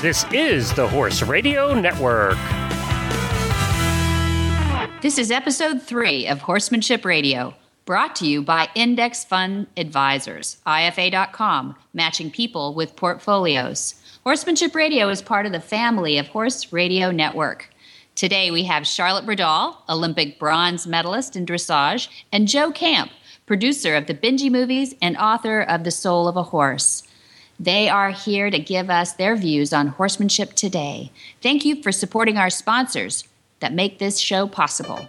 This is the Horse Radio Network. This is episode three of Horsemanship Radio, brought to you by Index Fund Advisors, IFA.com, matching people with portfolios. Horsemanship Radio is part of the family of Horse Radio Network. Today we have Charlotte Bredahl, Olympic bronze medalist in dressage, and Joe Camp, producer of the Benji movies and author of The Soul of a Horse. They are here to give us their views on horsemanship today. Thank you for supporting our sponsors that make this show possible.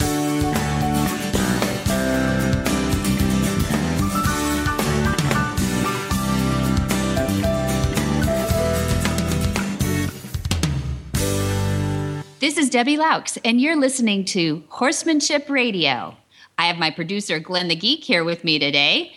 This is Debbie Laux, and you're listening to Horsemanship Radio. I have my producer, Glenn the Geek, here with me today.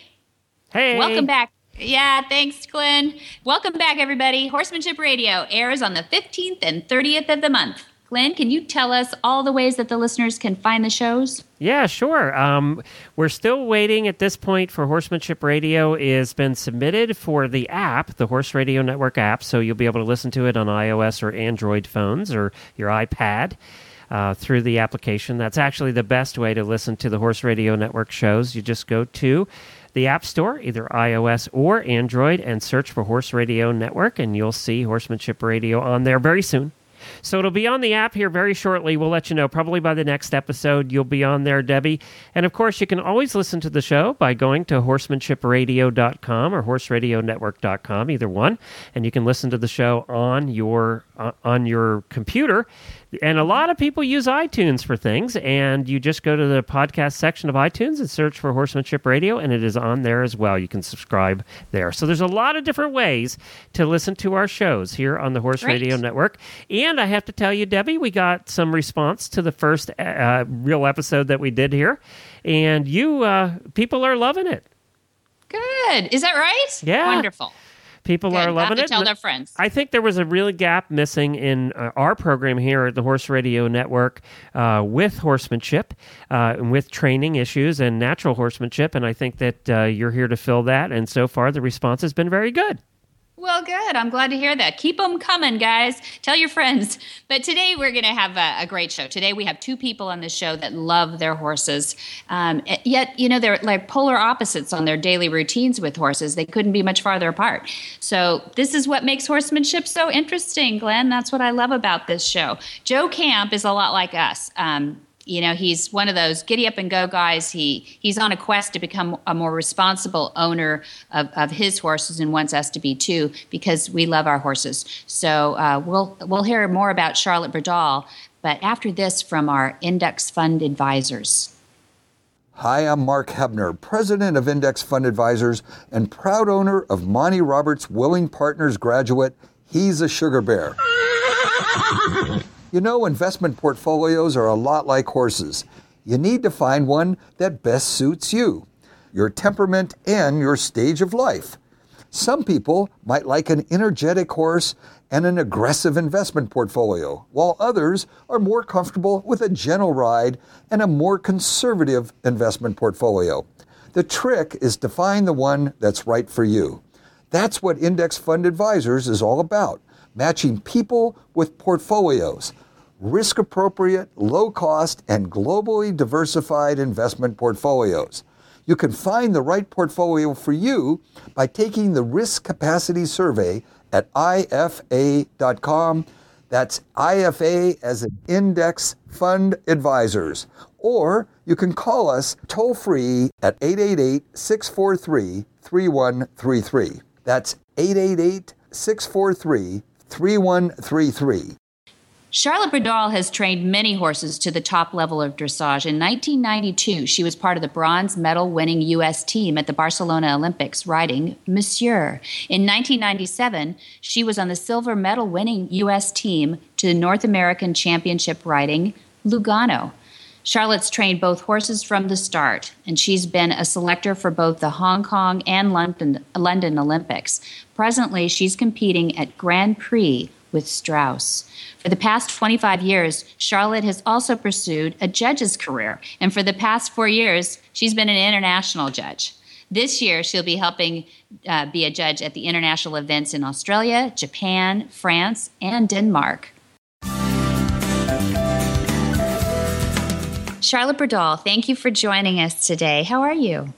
Hey. Welcome back. Yeah, thanks, Glenn. Welcome back, everybody. Horsemanship Radio airs on the 15th and 30th of the month. Glenn, can you tell us all the ways that the listeners can find the shows? Yeah, sure. Um, we're still waiting at this point for Horsemanship Radio has been submitted for the app, the Horse Radio Network app, so you'll be able to listen to it on iOS or Android phones or your iPad. Uh, through the application. That's actually the best way to listen to the Horse Radio Network shows. You just go to the App Store, either iOS or Android, and search for Horse Radio Network, and you'll see Horsemanship Radio on there very soon. So it'll be on the app here very shortly. We'll let you know probably by the next episode. You'll be on there, Debbie. And of course, you can always listen to the show by going to horsemanshipradio.com or horseradionetwork.com, either one. And you can listen to the show on your uh, on your computer. And a lot of people use iTunes for things, and you just go to the podcast section of iTunes and search for Horsemanship Radio, and it is on there as well. You can subscribe there. So there's a lot of different ways to listen to our shows here on the Horse Great. Radio Network. And I have to tell you, Debbie, we got some response to the first uh, real episode that we did here, and you uh, people are loving it. Good. Is that right? Yeah. Wonderful. People Good. are loving it. tell their friends. I think there was a real gap missing in uh, our program here at the Horse Radio Network uh, with horsemanship, uh, and with training issues and natural horsemanship. And I think that uh, you're here to fill that. And so far, the response has been very good. Well, good. I'm glad to hear that. Keep them coming, guys. Tell your friends. But today we're going to have a, a, great show. Today we have two people on the show that love their horses. Um, yet, you know, they're like polar opposites on their daily routines with horses. They couldn't be much farther apart. So, this is what makes horsemanship so interesting, Glenn. That's what I love about this show. Joe Camp is a lot like us. Um, you know he's one of those giddy up and go guys he he's on a quest to become a more responsible owner of, of his horses and wants us to be too because we love our horses so uh, we'll we'll hear more about charlotte Bredahl, but after this from our index fund advisors Hi, I'm Mark Hebner, president of Index Fund Advisors and proud owner of Monty Roberts Willing Partners graduate. He's a sugar bear. You know, investment portfolios are a lot like horses. You need to find one that best suits you, your temperament, and your stage of life. Some people might like an energetic horse and an aggressive investment portfolio, while others are more comfortable with a gentle ride and a more conservative investment portfolio. The trick is to find the one that's right for you. That's what Index Fund Advisors is all about matching people with portfolios, risk appropriate, low cost, and globally diversified investment portfolios. You can find the right portfolio for you by taking the Risk Capacity Survey at IFA.com. That's IFA as an Index Fund Advisors. Or you can call us toll free at 888 643 3133. That's 888 643 3133. Charlotte Bredahl has trained many horses to the top level of dressage. In 1992, she was part of the bronze medal winning U.S. team at the Barcelona Olympics riding Monsieur. In 1997, she was on the silver medal winning U.S. team to the North American Championship riding Lugano. Charlotte's trained both horses from the start, and she's been a selector for both the Hong Kong and London, London Olympics. Presently, she's competing at Grand Prix with Strauss. For the past 25 years, Charlotte has also pursued a judge's career, and for the past four years, she's been an international judge. This year, she'll be helping uh, be a judge at the international events in Australia, Japan, France, and Denmark. Charlotte Bredahl, thank you for joining us today. How are you?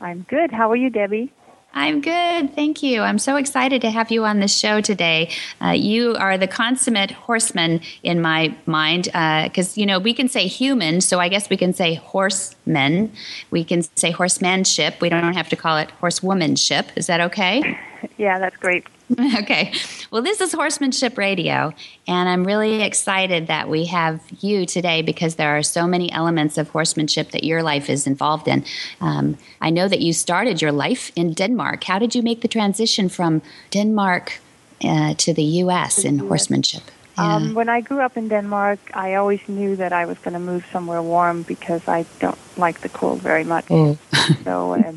I'm good. How are you, Debbie? I'm good. Thank you. I'm so excited to have you on the show today. Uh, you are the consummate horseman in my mind because, uh, you know, we can say human, so I guess we can say horsemen. We can say horsemanship. We don't have to call it horsewomanship. Is that okay? yeah, that's great. okay. Well, this is Horsemanship Radio, and I'm really excited that we have you today because there are so many elements of horsemanship that your life is involved in. Um, I know that you started your life in Denmark. How did you make the transition from Denmark uh, to the U.S. in horsemanship? Yeah. Um, when I grew up in Denmark, I always knew that I was going to move somewhere warm because I don't like the cold very much. Oh. so uh,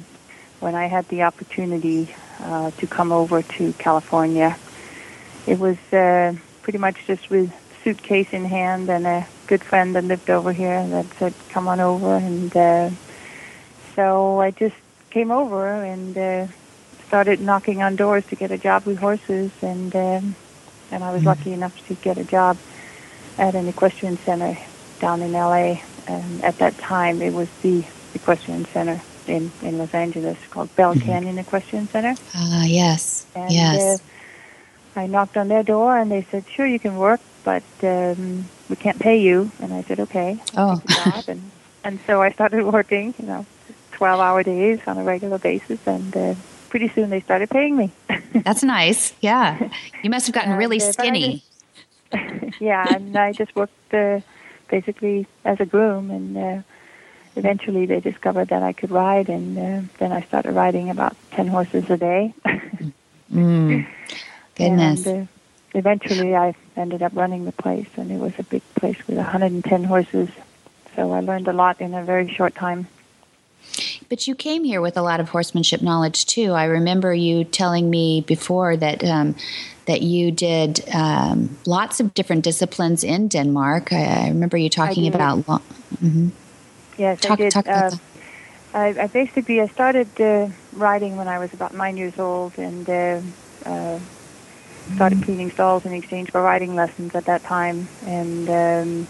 when I had the opportunity uh, to come over to California. It was uh, pretty much just with suitcase in hand and a good friend that lived over here that said, "Come on over." And uh, so I just came over and uh, started knocking on doors to get a job with horses, and um, and I was mm-hmm. lucky enough to get a job at an equestrian center down in LA. And at that time, it was the equestrian center in, in Los Angeles called Bell mm-hmm. Canyon Equestrian Center. Ah, uh, yes. And, yes. Uh, I knocked on their door and they said, sure, you can work, but um, we can't pay you. And I said, okay. I'll oh. and, and so I started working, you know, 12 hour days on a regular basis. And uh, pretty soon they started paying me. That's nice. Yeah. You must have gotten really uh, skinny. Just, yeah. And I just worked uh, basically as a groom and uh, eventually they discovered that I could ride, and uh, then I started riding about 10 horses a day. mm. Goodness. And, uh, eventually I ended up running the place, and it was a big place with 110 horses. So I learned a lot in a very short time. But you came here with a lot of horsemanship knowledge too. I remember you telling me before that um, that you did um, lots of different disciplines in Denmark. I, I remember you talking about. Lo- mm-hmm. Yes, talk, I did. Talk uh, I, I, basically I started uh, riding when I was about nine years old, and uh, uh, started mm. cleaning stalls in exchange for riding lessons at that time, and um,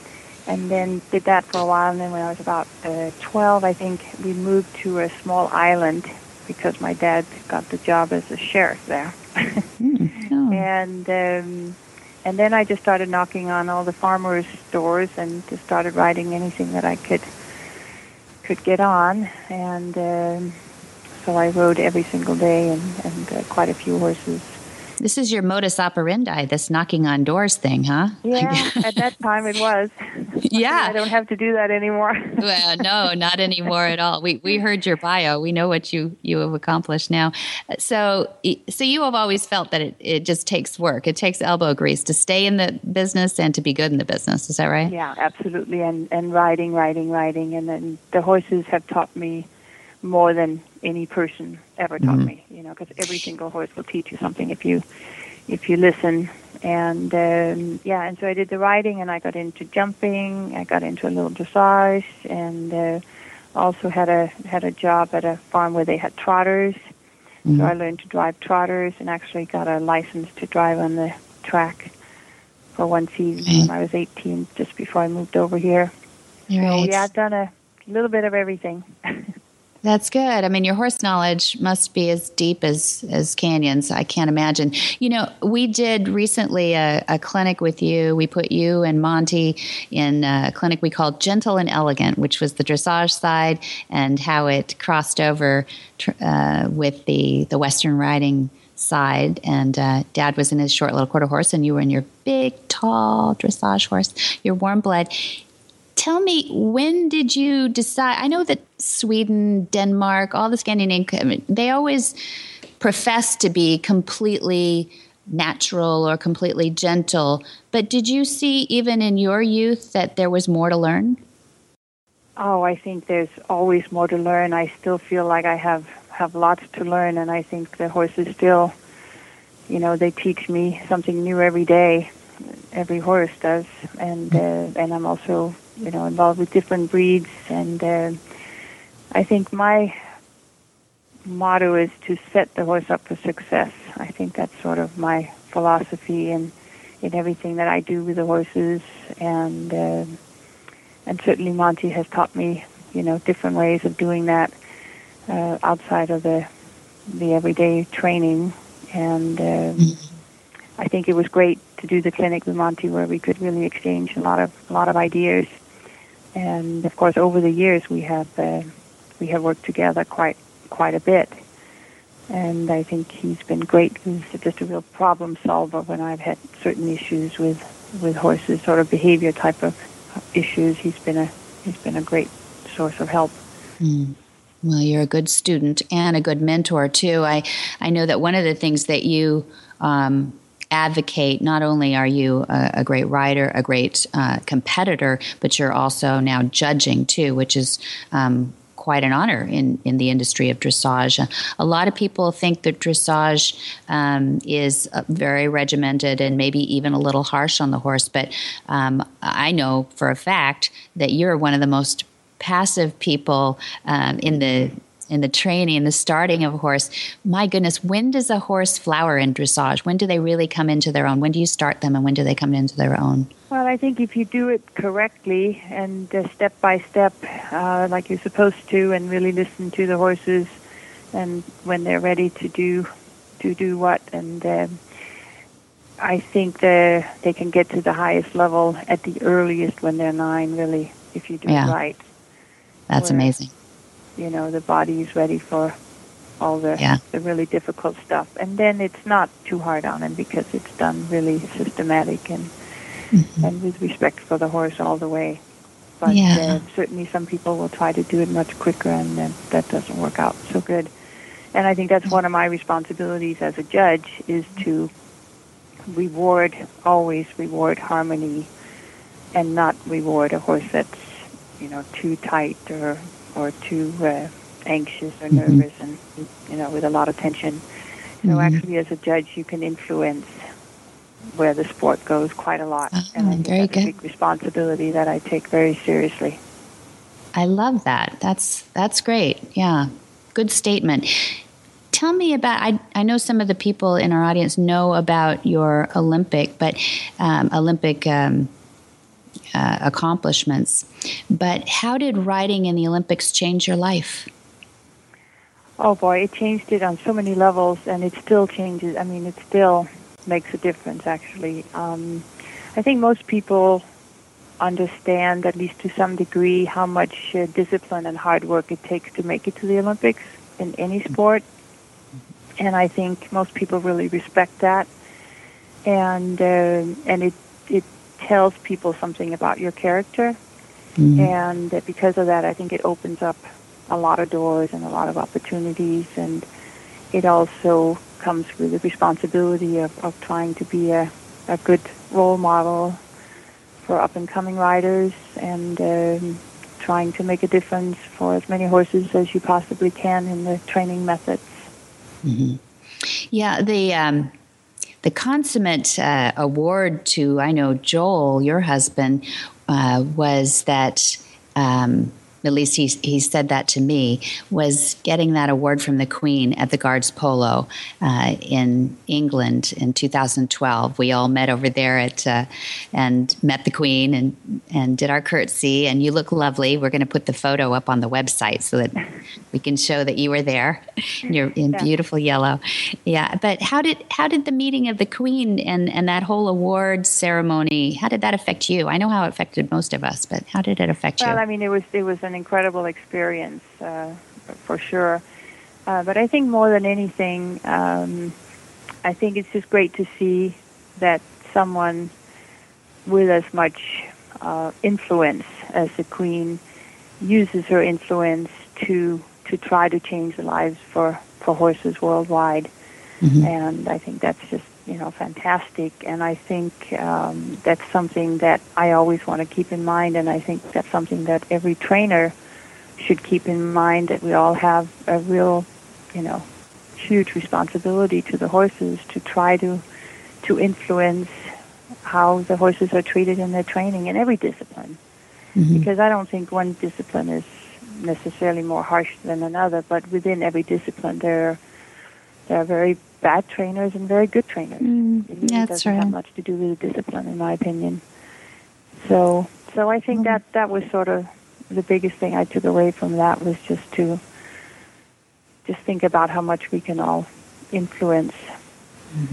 and then did that for a while. And then when I was about uh, twelve, I think we moved to a small island because my dad got the job as a sheriff there, mm. oh. and. Um, and then I just started knocking on all the farmers' doors and just started riding anything that I could could get on, and um, so I rode every single day and, and uh, quite a few horses. This is your modus operandi, this knocking on doors thing, huh? Yeah, at that time it was. yeah. I don't have to do that anymore. well, no, not anymore at all. We we heard your bio. We know what you you have accomplished now. So so you have always felt that it, it just takes work. It takes elbow grease to stay in the business and to be good in the business. Is that right? Yeah, absolutely. And and riding, riding, riding and then the horses have taught me more than any person ever taught mm-hmm. me. You know, because every single horse will teach you something if you if you listen. And um, yeah, and so I did the riding, and I got into jumping. I got into a little dressage, and uh, also had a had a job at a farm where they had trotters. Mm-hmm. So I learned to drive trotters, and actually got a license to drive on the track for one season when I was 18, just before I moved over here. Right. So yeah, I've done a little bit of everything. That's good. I mean, your horse knowledge must be as deep as as canyons. I can't imagine. You know, we did recently a, a clinic with you. We put you and Monty in a clinic we called Gentle and Elegant, which was the dressage side and how it crossed over uh, with the the Western riding side. And uh, Dad was in his short little quarter horse, and you were in your big, tall dressage horse, your warm blood tell me when did you decide i know that sweden denmark all the scandinavian they always profess to be completely natural or completely gentle but did you see even in your youth that there was more to learn? Oh i think there's always more to learn. I still feel like i have have lots to learn and i think the horses still you know they teach me something new every day. Every horse does and uh, and i'm also you know, involved with different breeds, and uh, I think my motto is to set the horse up for success. I think that's sort of my philosophy in in everything that I do with the horses, and uh, and certainly Monty has taught me, you know, different ways of doing that uh, outside of the the everyday training, and uh, I think it was great to do the clinic with Monty where we could really exchange a lot of a lot of ideas, and of course over the years we have uh, we have worked together quite quite a bit, and I think he's been great. He's just a real problem solver when I've had certain issues with with horses, sort of behavior type of issues. He's been a he's been a great source of help. Mm. Well, you're a good student and a good mentor too. I I know that one of the things that you um, advocate. Not only are you a, a great writer, a great uh, competitor, but you're also now judging too, which is um, quite an honor in, in the industry of dressage. A lot of people think that dressage um, is uh, very regimented and maybe even a little harsh on the horse, but um, I know for a fact that you're one of the most passive people um, in the in the training, the starting of a horse. My goodness, when does a horse flower in dressage? When do they really come into their own? When do you start them and when do they come into their own? Well, I think if you do it correctly and uh, step by step, uh, like you're supposed to, and really listen to the horses, and when they're ready to do to do what, and um, I think they they can get to the highest level at the earliest when they're nine. Really, if you do yeah. it right. That's Where, amazing you know the body is ready for all the yeah. the really difficult stuff and then it's not too hard on him because it's done really systematic and mm-hmm. and with respect for the horse all the way but yeah. uh, certainly some people will try to do it much quicker and then that doesn't work out so good and i think that's one of my responsibilities as a judge is to reward always reward harmony and not reward a horse that's you know too tight or or too uh, anxious or mm-hmm. nervous and you know with a lot of tension. So mm-hmm. actually, as a judge, you can influence where the sport goes quite a lot, oh, and I think very that's good. a big responsibility that I take very seriously. I love that. That's that's great. Yeah, good statement. Tell me about. I I know some of the people in our audience know about your Olympic, but um, Olympic. Um, uh, accomplishments. But how did riding in the Olympics change your life? Oh boy, it changed it on so many levels, and it still changes. I mean, it still makes a difference, actually. Um, I think most people understand, at least to some degree, how much uh, discipline and hard work it takes to make it to the Olympics in any sport. And I think most people really respect that. And uh, and it it tells people something about your character. Mm-hmm. And because of that, I think it opens up a lot of doors and a lot of opportunities. And it also comes with the responsibility of, of trying to be a, a good role model for up and coming riders and um, trying to make a difference for as many horses as you possibly can in the training methods. Mm-hmm. Yeah, the um, the consummate uh, award to, I know, Joel, your husband, uh, was that. Um, at least he, he said that to me, was getting that award from the Queen at the Guards Polo uh, in England in 2012. We all met over there at uh, and met the Queen and and did our curtsy. And you look lovely. We're going to put the photo up on the website so that we can show that you were there. You're in yeah. beautiful yellow. Yeah. But how did how did the meeting of the Queen and and that whole award ceremony? How did that affect you? I know how it affected most of us, but how did it affect well, you? Well, I mean, it was it was an an incredible experience uh, for sure. Uh, but I think more than anything, um, I think it's just great to see that someone with as much uh, influence as the Queen uses her influence to to try to change the lives for, for horses worldwide. Mm-hmm. And I think that's just you know fantastic. And i think um, that's something that i always want to keep in mind. And i think that's something that every trainer should keep in mind that we all have a real you know huge responsibility to the horses to try to to influence how the horses are treated in their training in every discipline. Mm-hmm. because i don't think one discipline is necessarily more harsh than another, but within every discipline, there there are very bad trainers and very good trainers. Mm, it really doesn't right. have much to do with the discipline, in my opinion. So, so I think that that was sort of the biggest thing I took away from that was just to just think about how much we can all influence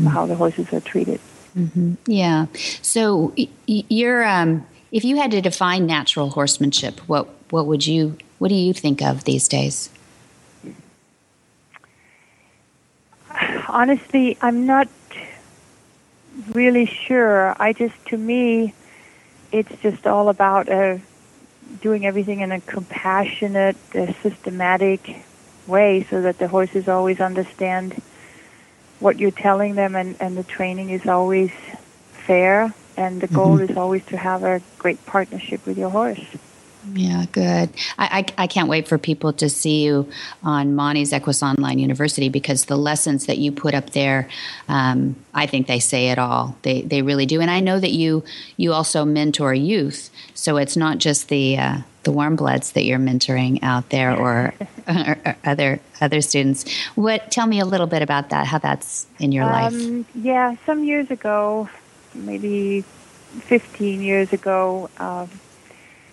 how the horses are treated. Yeah. So you're um, if you had to define natural horsemanship, what what would you what do you think of these days? Honestly, I'm not really sure. I just, to me, it's just all about uh, doing everything in a compassionate, uh, systematic way so that the horses always understand what you're telling them and, and the training is always fair and the goal is always to have a great partnership with your horse. Yeah, good. I, I, I can't wait for people to see you on Monty's Equus Online University because the lessons that you put up there, um, I think they say it all. They they really do. And I know that you you also mentor youth, so it's not just the uh, the warm bloods that you're mentoring out there or, or, other other students. What? Tell me a little bit about that. How that's in your life. Um, yeah, some years ago, maybe 15 years ago, uh,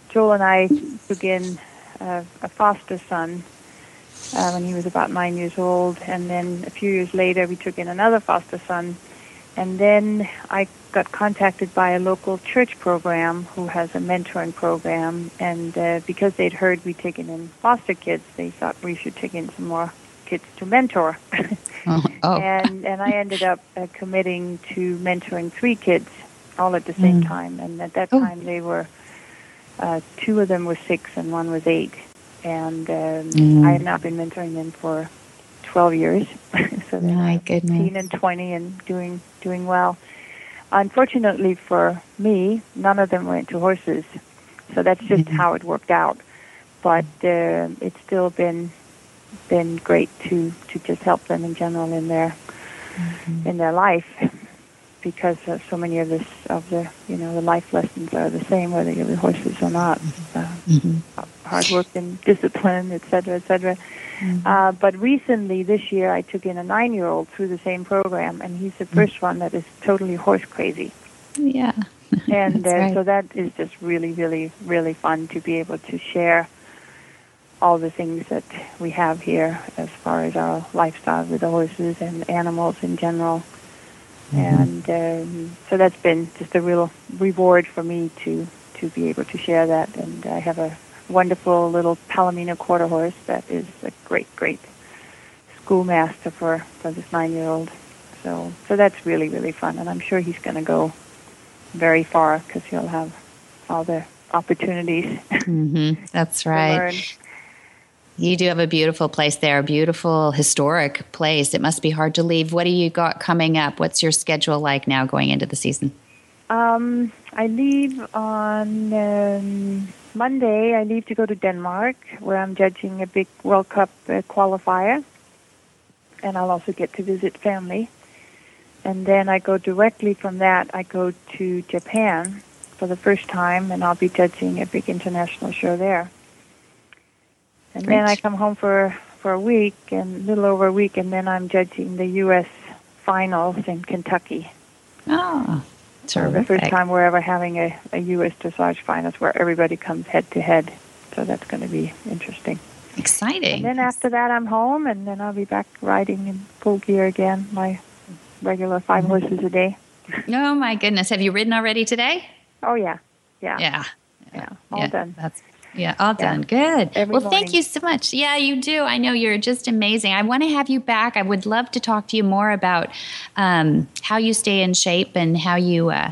Joel and I took in uh, a foster son uh, when he was about nine years old, and then a few years later, we took in another foster son. And then I got contacted by a local church program who has a mentoring program, and uh, because they'd heard we'd taken in foster kids, they thought we should take in some more kids to mentor. oh, oh. and and I ended up uh, committing to mentoring three kids all at the same time. And at that Oh. time, they were uh, two of them were six and one was eight. And um, Mm. I had now been mentoring them for twelve years, so they're My goodness. 18 and twenty and doing doing well. Unfortunately for me, none of them went to horses, so that's just Mm-hmm. how it worked out. But uh, it's still been been great to to just help them in general in their Mm-hmm. in their life because uh, so many of this of the you know the life lessons are the same whether you're with horses or not uh, hard work and discipline et cetera et cetera uh, but recently this year I took in a nine year old through the same program and he's the first one that is totally horse crazy yeah. and uh, right. so that is just really, really, really fun to be able to share all the things that we have here as far as our lifestyle with the horses and animals in general. And um, so that's been just a real reward for me to to be able to share that. And I have a wonderful little Palomino quarter horse that is a great, great schoolmaster for for this nine year old. So so that's really, really fun. And I'm sure he's going to go very far because he'll have all the opportunities hmm That's right. You do have a beautiful place there, a beautiful historic place. It must be hard to leave. What do you got coming up? What's your schedule like now going into the season? Um, I leave on um, Monday. I leave to go to Denmark, where I'm judging a big World Cup uh, qualifier, and I'll also get to visit family. And then I go directly from that. I go to Japan for the first time, and I'll be judging a big international show there. And then I come home for for a week and a little over a week, and then I'm judging the U.S. finals in Kentucky. Oh, For the first time we're ever having a, a U.S. dressage finals where everybody comes head to head. So that's going to be interesting. Exciting. And then after that, I'm home, and then I'll be back riding in full gear again, my regular 5 Mm-hmm. horses a day. oh my goodness. Have you ridden already today? Oh, yeah. Yeah. Yeah. Yeah. All yeah, done. That's yeah, all Yeah. done. Good. Every well, thank you so much. Yeah, you do. I know you're just amazing. I want to have you back. I would love to talk to you more about um, how you stay in shape and how you uh,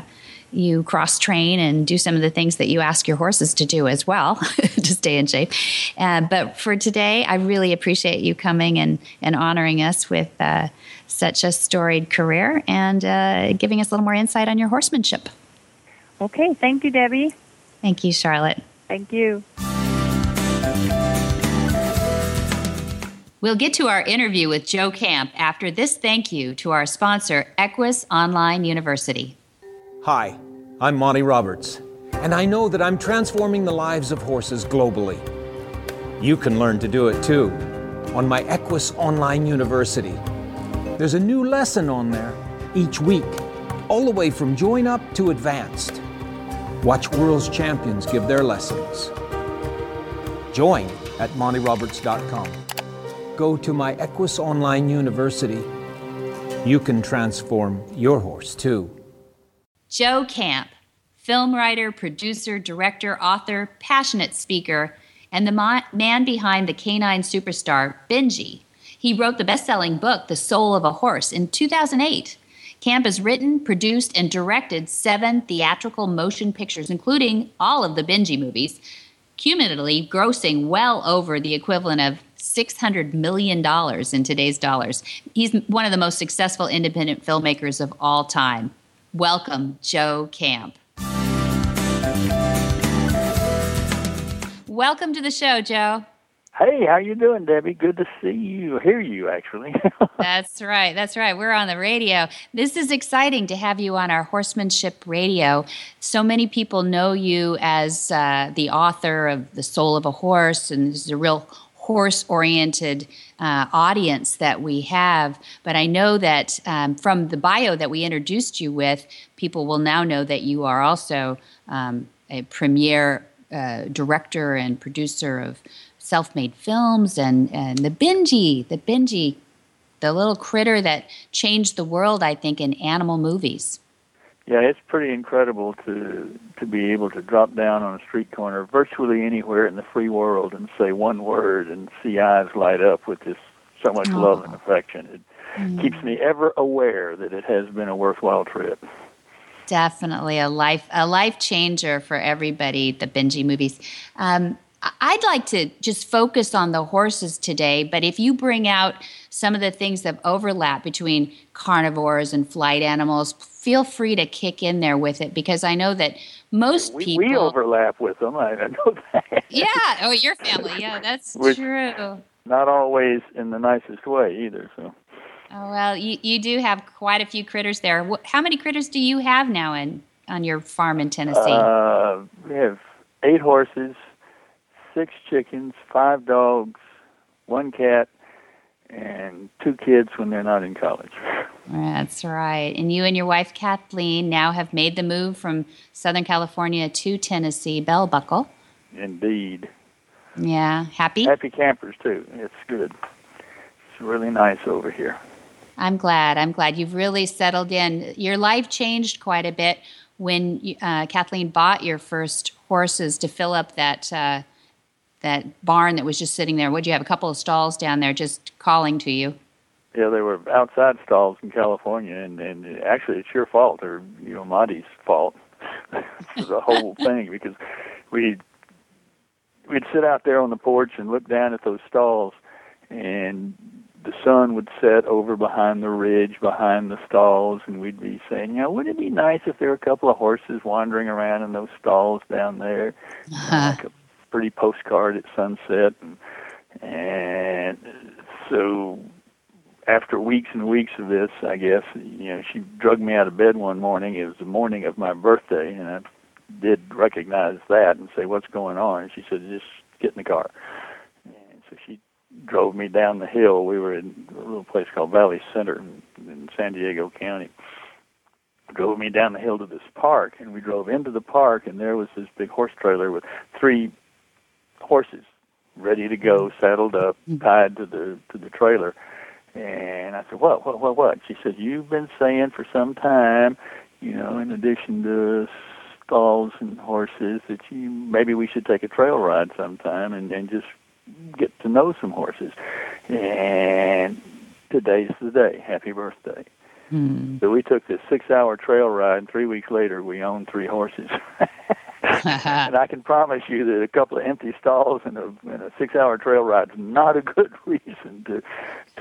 you cross train and do some of the things that you ask your horses to do as well to stay in shape. Uh, but for today, I really appreciate you coming and and honoring us with. Uh, such a storied career and uh, giving us a little more insight on your horsemanship. Okay. Thank you, Debbie. Thank you, Charlotte. Thank you. We'll get to our interview with Joe Camp after this thank you to our sponsor, Equus Online University. Hi, I'm Monty Roberts, and I know that I'm transforming the lives of horses globally. You can learn to do it too on my Equus Online University. There's a new lesson on there each week, all the way from join up to advanced. Watch world's champions give their lessons. Join at montyroberts.com. Go to my Equus Online University. You can transform your horse too. Joe Camp, film writer, producer, director, author, passionate speaker, and the man behind the canine superstar, Benji. He wrote the best selling book, The Soul of a Horse, in 2008. Camp has written, produced, and directed seven theatrical motion pictures, including all of the Benji movies, cumulatively grossing well over the equivalent of $600 million in today's dollars. He's one of the most successful independent filmmakers of all time. Welcome, Joe Camp. Welcome to the show, Joe. Hey, how you doing, Debbie? Good to see you, hear you actually. that's right. That's right. We're on the radio. This is exciting to have you on our horsemanship radio. So many people know you as uh, the author of The Soul of a Horse, and this is a real horse-oriented uh, audience that we have. But I know that um, from the bio that we introduced you with, people will now know that you are also um, a premier uh, director and producer of self-made films and and the Benji, the Benji, the little critter that changed the world. I think in animal movies. Yeah, it's pretty incredible to to be able to drop down on a street corner virtually anywhere in the free world and say one word and see eyes light up with this so much oh. love and affection. It mm. keeps me ever aware that it has been a worthwhile trip. Definitely a life a life changer for everybody. The Benji movies. Um, I'd like to just focus on the horses today, but if you bring out some of the things that overlap between carnivores and flight animals, feel free to kick in there with it because I know that most we, people we overlap with them. I, know that. Yeah. Oh, your family. Yeah, that's Which, true. Not always in the nicest way either. So. Oh well, you you do have quite a few critters there. How many critters do you have now in on your farm in Tennessee? Uh, we have eight horses, six chickens, five dogs, one cat, and two kids when they're not in college. That's right. And you and your wife Kathleen now have made the move from Southern California to Tennessee, Bell Buckle. Indeed. Yeah, happy? Happy campers too. It's good. It's really nice over here. I'm glad. I'm glad you've really settled in. Your life changed quite a bit when you, uh, Kathleen bought your first horses to fill up that uh, that barn that was just sitting there? Would you have a couple of stalls down there just calling to you? Yeah, they were outside stalls in California, and and actually it's your fault or you know Monty's fault for the whole thing because we we'd sit out there on the porch and look down at those stalls, and the sun would set over behind the ridge behind the stalls, and we'd be saying, you know, wouldn't it be nice if there were a couple of horses wandering around in those stalls down there, uh-huh. like a pretty postcard at sunset, and, and so after weeks and weeks of this, I guess you know she drugged me out of bed one morning. It was the morning of my birthday, and I did recognize that and say, "What's going on?" And she said, "Just get in the car." And so she drove me down the hill. We were in a little place called Valley Center in, in San Diego County. Drove me down the hill to this park, and we drove into the park, and there was this big horse trailer with three horses ready to go, saddled up, mm-hmm. tied to the to the trailer. And I said, "What? What? What? What?" She said, "You've been saying for some time, you know, in addition to stalls and horses, that you maybe we should take a trail ride sometime and and just get to know some horses." And today's the day. Happy birthday. Hmm. So we took this six-hour trail ride, and three weeks later, we owned three horses. and I can promise you that a couple of empty stalls and a, and a six-hour trail ride is not a good reason to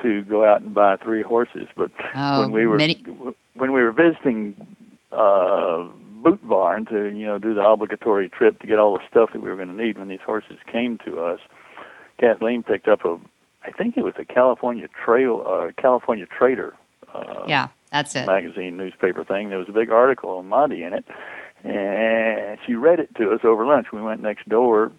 to go out and buy three horses. But oh, when we were many... when we were visiting uh, Boot Barn to you know do the obligatory trip to get all the stuff that we were going to need when these horses came to us, Kathleen picked up a I think it was a California Trail uh, California Trader. Uh, yeah, that's it. Magazine newspaper thing. There was a big article on Monty in it and she read it to us over lunch. We went next door,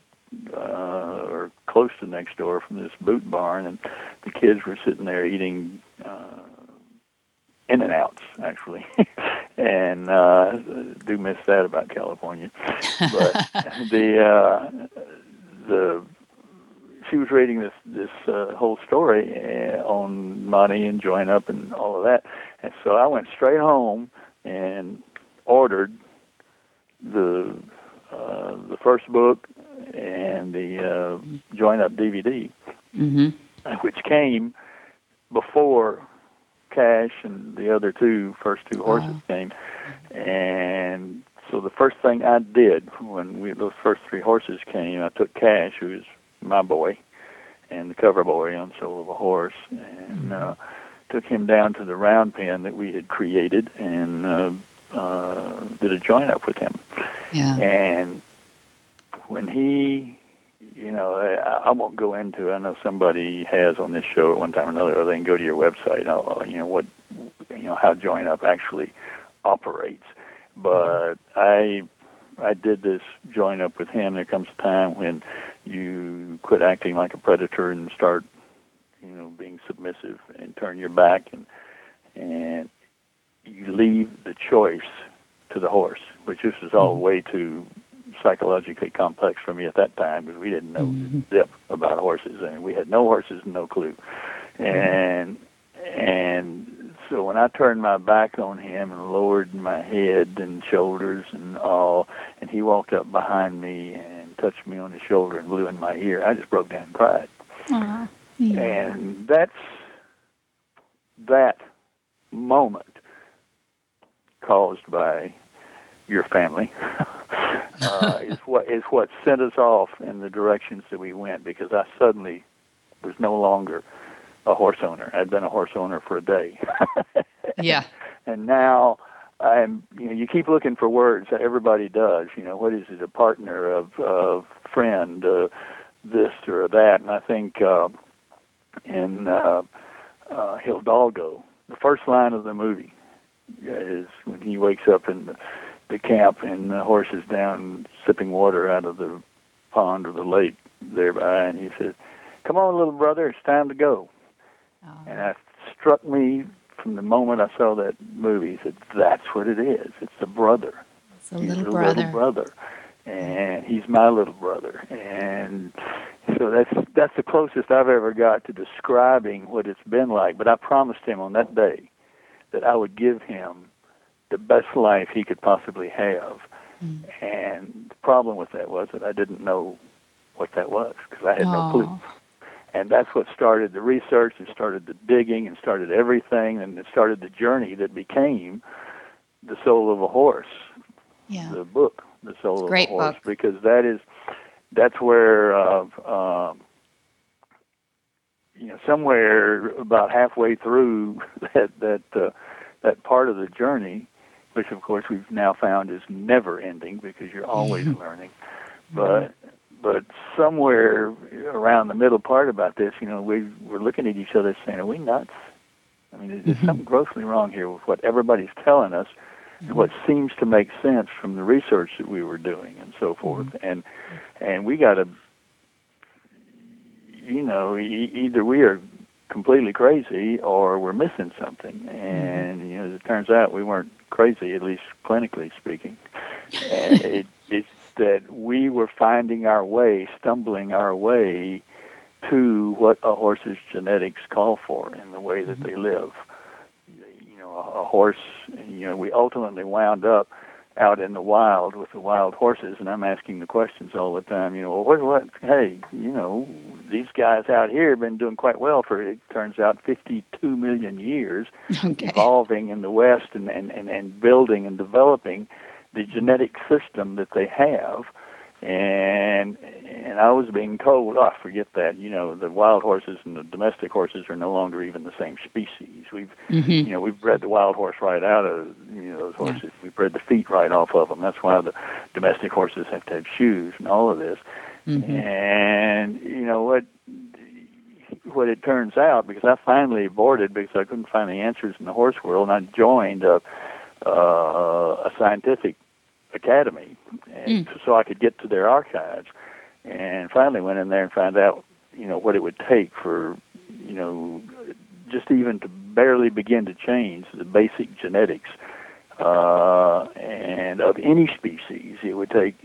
uh, or close to next door from this boot barn, and the kids were sitting there eating uh, in and outs actually, and uh, do miss that about California. But the uh, the she was reading this this uh, whole story uh, on Monty and join up and all of that, and so I went straight home and ordered the uh, the first book and the uh, join up DVD, Mm-hmm. which came before Cash and the other two first two horses Wow. came, and so the first thing I did when we those first three horses came, I took Cash, who was my boy, and the cover boy on Soul of a Horse, and uh, took him down to the round pen that we had created and uh, uh, did a join up with him. Yeah. And when he, you know, I, I won't go into. I know somebody has on this show at one time or another. Or they can go to your website. uh, You know what, you know how Join Up actually operates. But I, I did this Join Up with him. There comes a time when you quit acting like a predator and start, you know, being submissive and turn your back and and you leave the choice to the horse, which this is all mm-hmm. way too psychologically complex for me at that time because we didn't know mm-hmm. zip about horses. and we had no horses and no clue. Mm-hmm. And and so when I turned my back on him and lowered my head and shoulders and all, and he walked up behind me and touched me on the shoulder and blew in my ear, I just broke down and cried. Aw. Yeah. And that's that moment caused by your family uh, is what is what sent us off in the directions that we went because I suddenly was no longer a horse owner. I'd been a horse owner for a day. Yeah. and now I'm you know you keep looking for words that everybody does you know what is it a partner of of friend uh, this or that and I think uh, in uh, uh, Hidalgo the first line of the movie is when he wakes up in the, the camp and the horse is down sipping water out of the pond or the lake thereby and he says come on little brother it's time to go Oh. and that struck me from the moment I saw that movie. He said, "That's what it is. It's the brother. It's a little the brother. little brother, and he's my little brother." And so that's that's the closest I've ever got to describing what it's been like. But I promised him on that day that I would give him the best life he could possibly have. Mm. And the problem with that was that I didn't know what that was because I had no clue and that's what started the research and started the digging and started everything and it started the journey that became the soul of a horse Yeah. the book the soul of a horse book. because that is that's where uh, um, you know somewhere about halfway through that that uh, that part of the journey which of course we've now found is never ending because you're always mm-hmm. learning. But but somewhere around the middle part about this, you know, we we're looking at each other saying, "Are we nuts?" I mean, there's mm-hmm. something grossly wrong here with what everybody's telling us, and what mm-hmm. seems to make sense from the research that we were doing, and so forth. And and we got to, you know, e- either we are completely crazy or we're missing something. Mm-hmm. And you know, as it turns out, we weren't crazy, at least clinically speaking. and it, it's that we were finding our way, stumbling our way to what a horse's genetics call for in the way that mm-hmm. they live. You know, a, a horse. You know, we ultimately wound up out in the wild with the wild horses, and I'm asking the questions all the time. You know, well, what, what? Hey, you know, these guys out here have been doing quite well for it turns out 52 million years Okay. evolving in the West and, and, and, and building and developing the genetic system that they have. And and I was being told, oh, forget that. You know, the wild horses and the domestic horses are no longer even the same species. We've Mhm. you know we've bred the wild horse right out of you know those horses. We bred the feet right off of them. That's why the domestic horses have to have shoes and all of this. And you know what what it turns out because I finally aborted because I couldn't find the answers in the horse world, and I joined a uh, a scientific academy, and so I could get to their archives. and finally went in there and found out, you know, what it would take for, you know, just even to barely begin to change the basic genetics uh, and of any species. It would take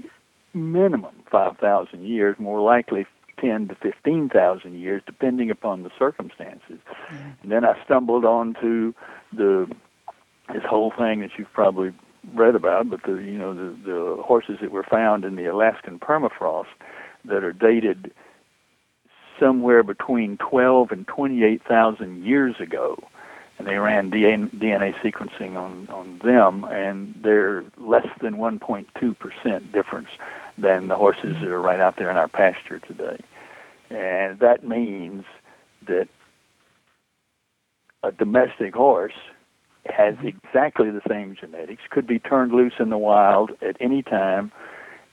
minimum 5,000 years, more likely 10 to 15,000 years, depending upon the circumstances. Mm. And then I stumbled onto the this whole thing that you've probably read about, but the you know the the horses that were found in the Alaskan permafrost that are dated somewhere between 12 and 28,000 years ago, and they ran DNA, sequencing on on them, and they're less than 1.2 percent difference than the horses that are right out there in our pasture today, and that means that a domestic horse has exactly the same genetics, could be turned loose in the wild at any time,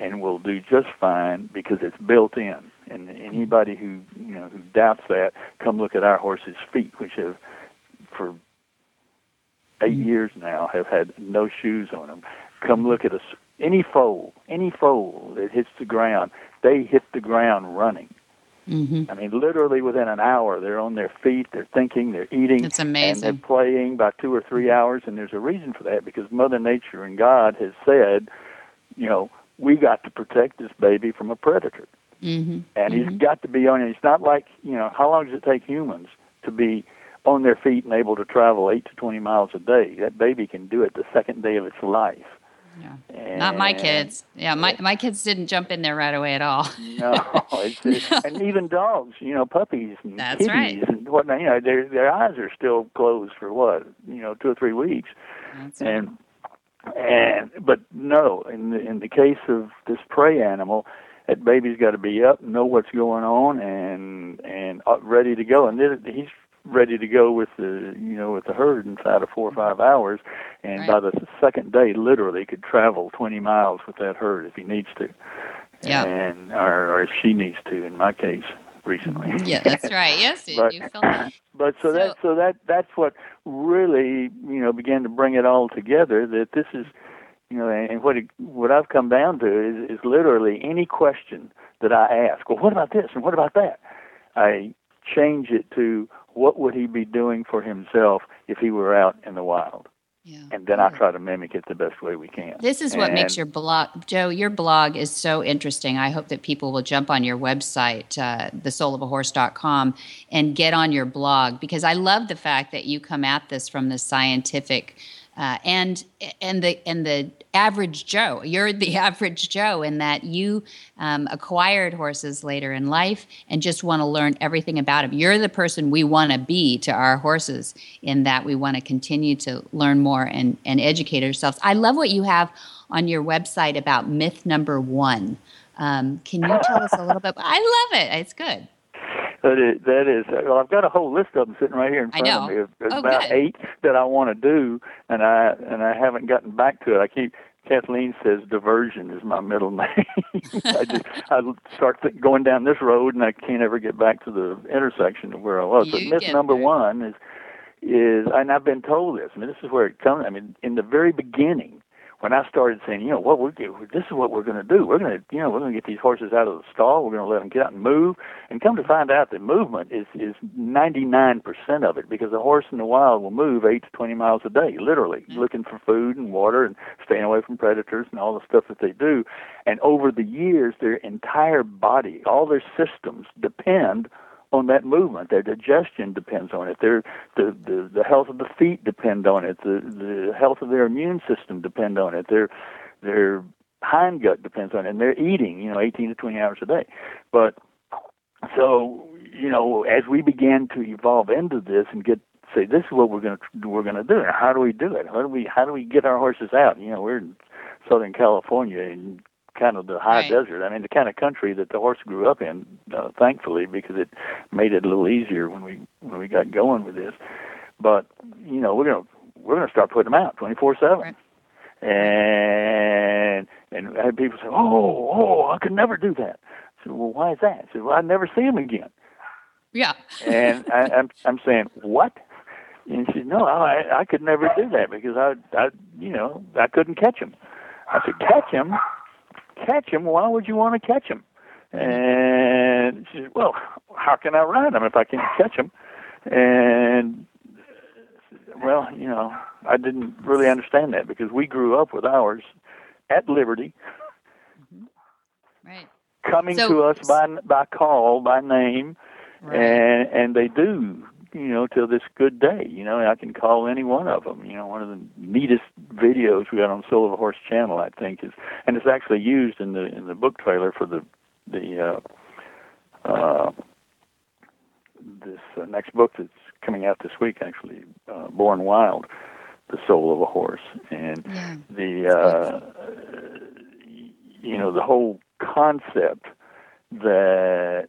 and will do just fine because it's built in. And anybody who you know who doubts that, come look at our horses' feet, which have for eight mm-hmm. years now have had no shoes on them. Come look at us. Any foal, any foal that hits the ground, they hit the ground running. Mm-hmm. I mean, literally within an hour, they're on their feet, they're thinking, they're eating, it's amazing. and they're playing by two or three hours. And there's a reason for that because Mother Nature and God has said, you know, we got to protect this baby from a predator, mm-hmm. and mm-hmm. he's got to be on. It's not like you know, how long does it take humans to be on their feet and able to travel eight to twenty miles a day? That baby can do it the second day of its life. Yeah. And Not my kids. Yeah, my my kids didn't jump in there right away at all. no, it's, it's, and even dogs, you know, puppies and That's kitties right. and whatnot. You know, their their eyes are still closed for what you know two or three weeks, That's and right. and but no, in the in the case of this prey animal, that baby's got to be up, know what's going on, and and uh, ready to go. And then he's ready to go with the you know with the herd inside of four or five hours, and right. by the second day, literally could travel 20 miles with that herd if he needs to, yeah, and or, or if she needs to. In my case, recently. Yeah, that's right. Yes, but, you feel that. But so, so that so that that's what really you know began to bring it all together. That this is you know, and what it, what I've come down to is, is literally any question that I ask. Well, what about this and what about that? I change it to what would he be doing for himself if he were out in the wild? Yeah. And then I try to mimic it the best way we can. This is what and, makes your blog, Joe. Your blog is so interesting. I hope that people will jump on your website, uh, thesoulofahorse.com, and get on your blog because I love the fact that you come at this from the scientific uh, and and the and the average Joe. You're the average Joe in that you um, acquired horses later in life and just want to learn everything about them. You're the person we want to be to our horses in that we want to continue to learn more and and educate ourselves. I love what you have on your website about myth number one. Um, can you tell us a little bit? I love it. It's good. That is, that is. Well, I've got a whole list of them sitting right here in front of me. There's oh, about good. eight that I want to do, and I and I haven't gotten back to it. I keep. Kathleen says diversion is my middle name. I just I start th- going down this road and I can't ever get back to the intersection of where I was. You but myth number there. one is is and I've been told this. I mean, this is where it comes. I mean, in the very beginning, when I started saying, you know, what we're this is what we're going to do. We're going to, you know, we're going to get these horses out of the stall. We're going to let them get out and move. And come to find out, that movement is is 99% of it because a horse in the wild will move eight to 20 miles a day, literally Mm-hmm. looking for food and water and staying away from predators and all the stuff that they do. And over the years, their entire body, all their systems depend on that movement. Their digestion depends on it. Their the, the the health of the feet depend on it. The the health of their immune system depend on it. Their their hind gut depends on it. And they're eating, you know, 18 to 20 hours a day. But so you know, as we began to evolve into this and get say this is what we're going to we're going to do. How do we do it? How do we how do we get our horses out? You know, we're in Southern California and kind of the high Right. desert. I mean, the kind of country that the horse grew up in, uh, thankfully, because it made it a little easier when we when we got going with this. But you know, we're gonna we're gonna start putting them out twenty four seven. And and I had people say, "Oh, oh, I could never do that." I said, "Well, why is that?" I said, "Well, I'd never see them again." Yeah. And I, I'm I'm saying, "What?" And she said, "No, I I could never do that because I I you know I couldn't catch them." I said, "Catch them? Catch him, Why would you want to catch him? And she said, "Well, how can I ride him if I can't catch him? And well, you know, I didn't really understand that because we grew up with ours at Liberty, Right. coming So- to us by by call, by name, Right. and and they do you know till this good day you know i can call any one of them you know one of the neatest videos we got on soul of a horse channel i think is and it's actually used in the in the book trailer for the the uh uh this uh, next book that's coming out this week actually uh born wild the soul of a horse. And Yeah. the uh you know the whole concept that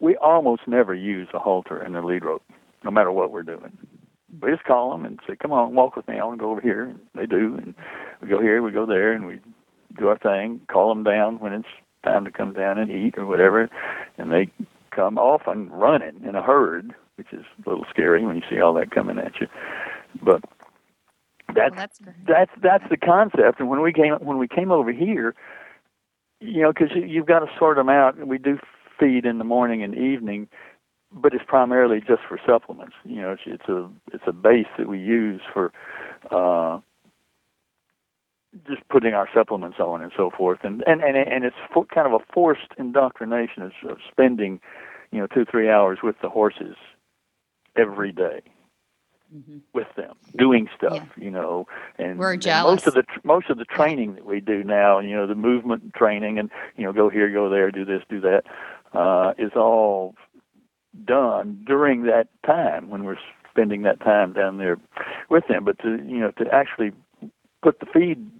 we almost never use a halter and a lead rope, no matter what we're doing. We just call them and say, "Come on, walk with me. I want to go over here." And they do, and we go here, we go there, and we do our thing. Call them down when it's time to come down and eat or whatever, and they come often running in a herd, which is a little scary when you see all that coming at you. But that's Well, that's that's that's the concept. And when we came when we came over here, you know, because you, you've got to sort them out. And we do feed in the morning and evening, but it's primarily just for supplements. You know, it's, it's a it's a base that we use for uh, just putting our supplements on and so forth. And and and, and it's for, kind of a forced indoctrination of, of spending, you know, two three hours with the horses every day with them doing stuff Yeah. you know and We're and most of the most of the training that we do now you know the movement training and you know go here go there do this do that uh is all done during that time when we're spending that time down there with them. But to you know to actually put the feed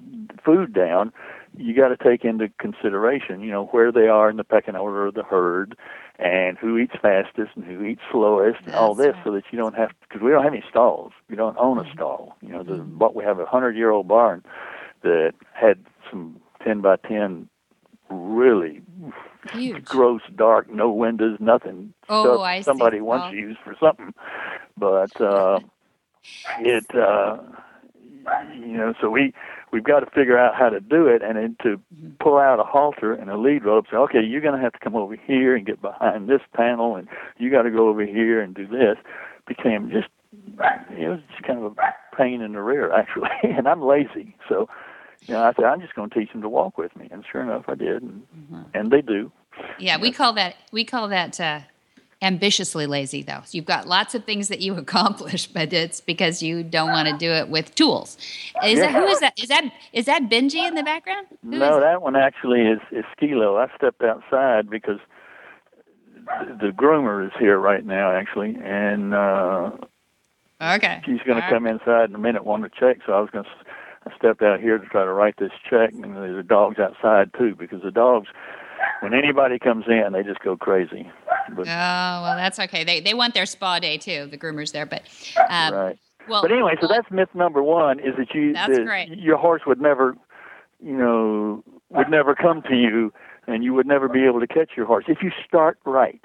food down you got to take into consideration you know where they are in the pecking order of the herd and who eats fastest and who eats slowest and all this so that you don't have because we don't have any stalls. We don't own a stall. You know the but we have a hundred year old barn that had some ten by ten really Huge. gross dark no windows nothing Oh, stuff I see. somebody once to use for something but uh it uh you know so we we've got to figure out how to do it and then to Mm-hmm. pull out a halter and a lead rope say okay you're going to have to come over here and get behind this panel and you got to go over here and do this became just it was just kind of a pain in the rear actually and i'm lazy so you know i said i'm just going to teach them to walk with me and sure enough i did and, Mm-hmm. and they do Yeah, we call that we call that uh, ambitiously lazy though. You've got lots of things that you accomplish, but it's because you don't want to do it with tools. Is that who is that? Is that is that Benji in the background? Who No, that one actually is is Skilo. I stepped outside because the, groomer is here right now, actually, and uh, Okay. she's going to come inside in a minute, want to check. So I was going to. I stepped out here to try to write this check, and the dogs outside too, because the dogs, when anybody comes in, they just go crazy. But, Oh well, that's okay. They they want their spa day too. The groomers there, but um, right. well. But anyway, so that's myth number one: is that you That's that great. your horse would never, you know, would never come to you, and you would never be able to catch your horse if you start right.